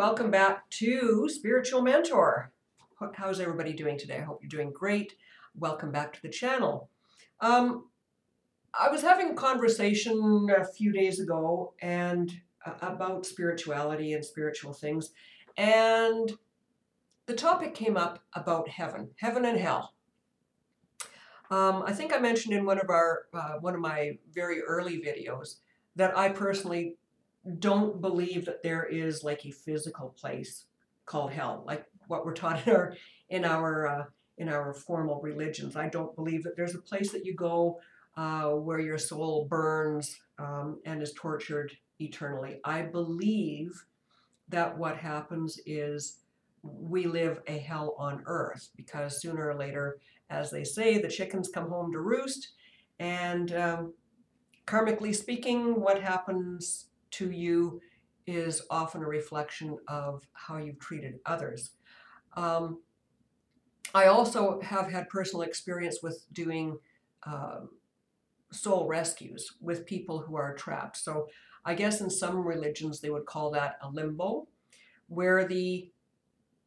welcome back to Spiritual Mentor. How's everybody doing today? I hope you're doing great. Welcome back to the channel. Um, I was having a conversation a few days ago and uh, about spirituality and spiritual things, and the topic came up about heaven, heaven and hell. Um, I think I mentioned in one of our uh, one of my very early videos that I personally don't believe that there is like a physical place called hell, like what we're taught in our in our uh, in our formal religions. I don't believe that there's a place that you go uh, where your soul burns um, and is tortured eternally. I believe that what happens is we live a hell on earth because sooner or later, as they say, the chickens come home to roost, and um, karmically speaking, what happens to you is often a reflection of how you've treated others. Um, I also have had personal experience with doing um, soul rescues with people who are trapped. So I guess in some religions they would call that a limbo, where the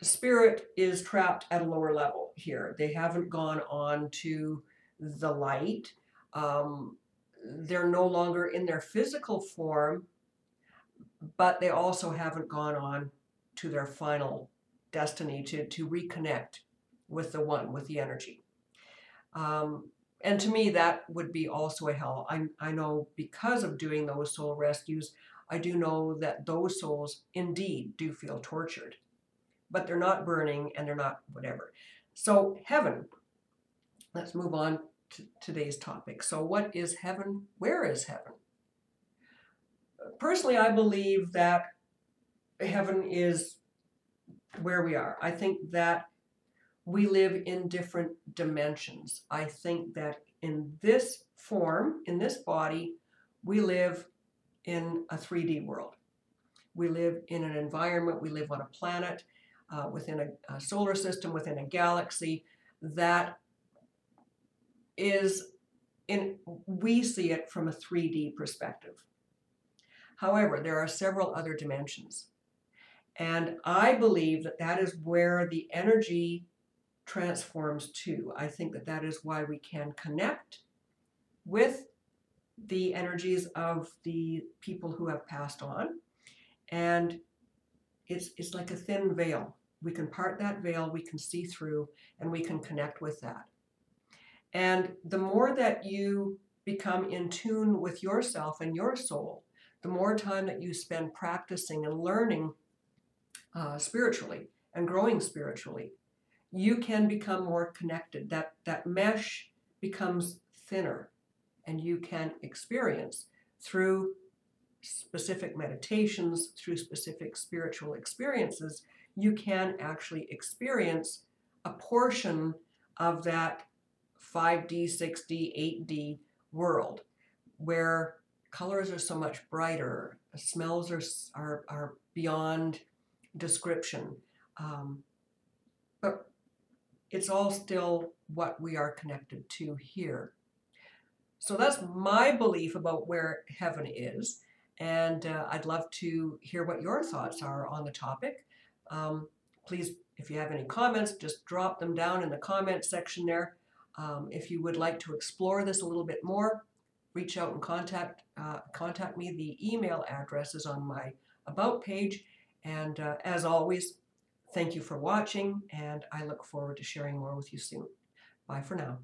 spirit is trapped at a lower level here. They haven't gone on to the light. Um, they're no longer in their physical form, but they also haven't gone on to their final destiny to, to reconnect with the one, with the energy. Um, and to me, that would be also a hell. I, I know because of doing those soul rescues, I do know that those souls indeed do feel tortured, but they're not burning and they're not whatever. So, heaven, let's move on to today's topic. So, what is heaven? Where is heaven? Personally, I believe that heaven is where we are. I think that we live in different dimensions. I think that in this form, in this body, we live in a 3D world. We live in an environment, we live on a planet, uh, within a, a solar system, within a galaxy that is in, we see it from a 3D perspective. However, there are several other dimensions. And I believe that that is where the energy transforms to. I think that that is why we can connect with the energies of the people who have passed on. And it's, it's like a thin veil. We can part that veil, we can see through, and we can connect with that. And the more that you become in tune with yourself and your soul, the more time that you spend practicing and learning uh, spiritually and growing spiritually, you can become more connected. That, that mesh becomes thinner and you can experience through specific meditations, through specific spiritual experiences, you can actually experience a portion of that 5D, 6D, 8D world where colors are so much brighter, smells are, are, are beyond description. Um, but it's all still what we are connected to here. So that's my belief about where heaven is. And uh, I'd love to hear what your thoughts are on the topic. Um, please, if you have any comments, just drop them down in the comment section there. Um, if you would like to explore this a little bit more, reach out and contact uh, contact me. The email address is on my about page. And uh, as always, thank you for watching, and I look forward to sharing more with you soon. Bye for now.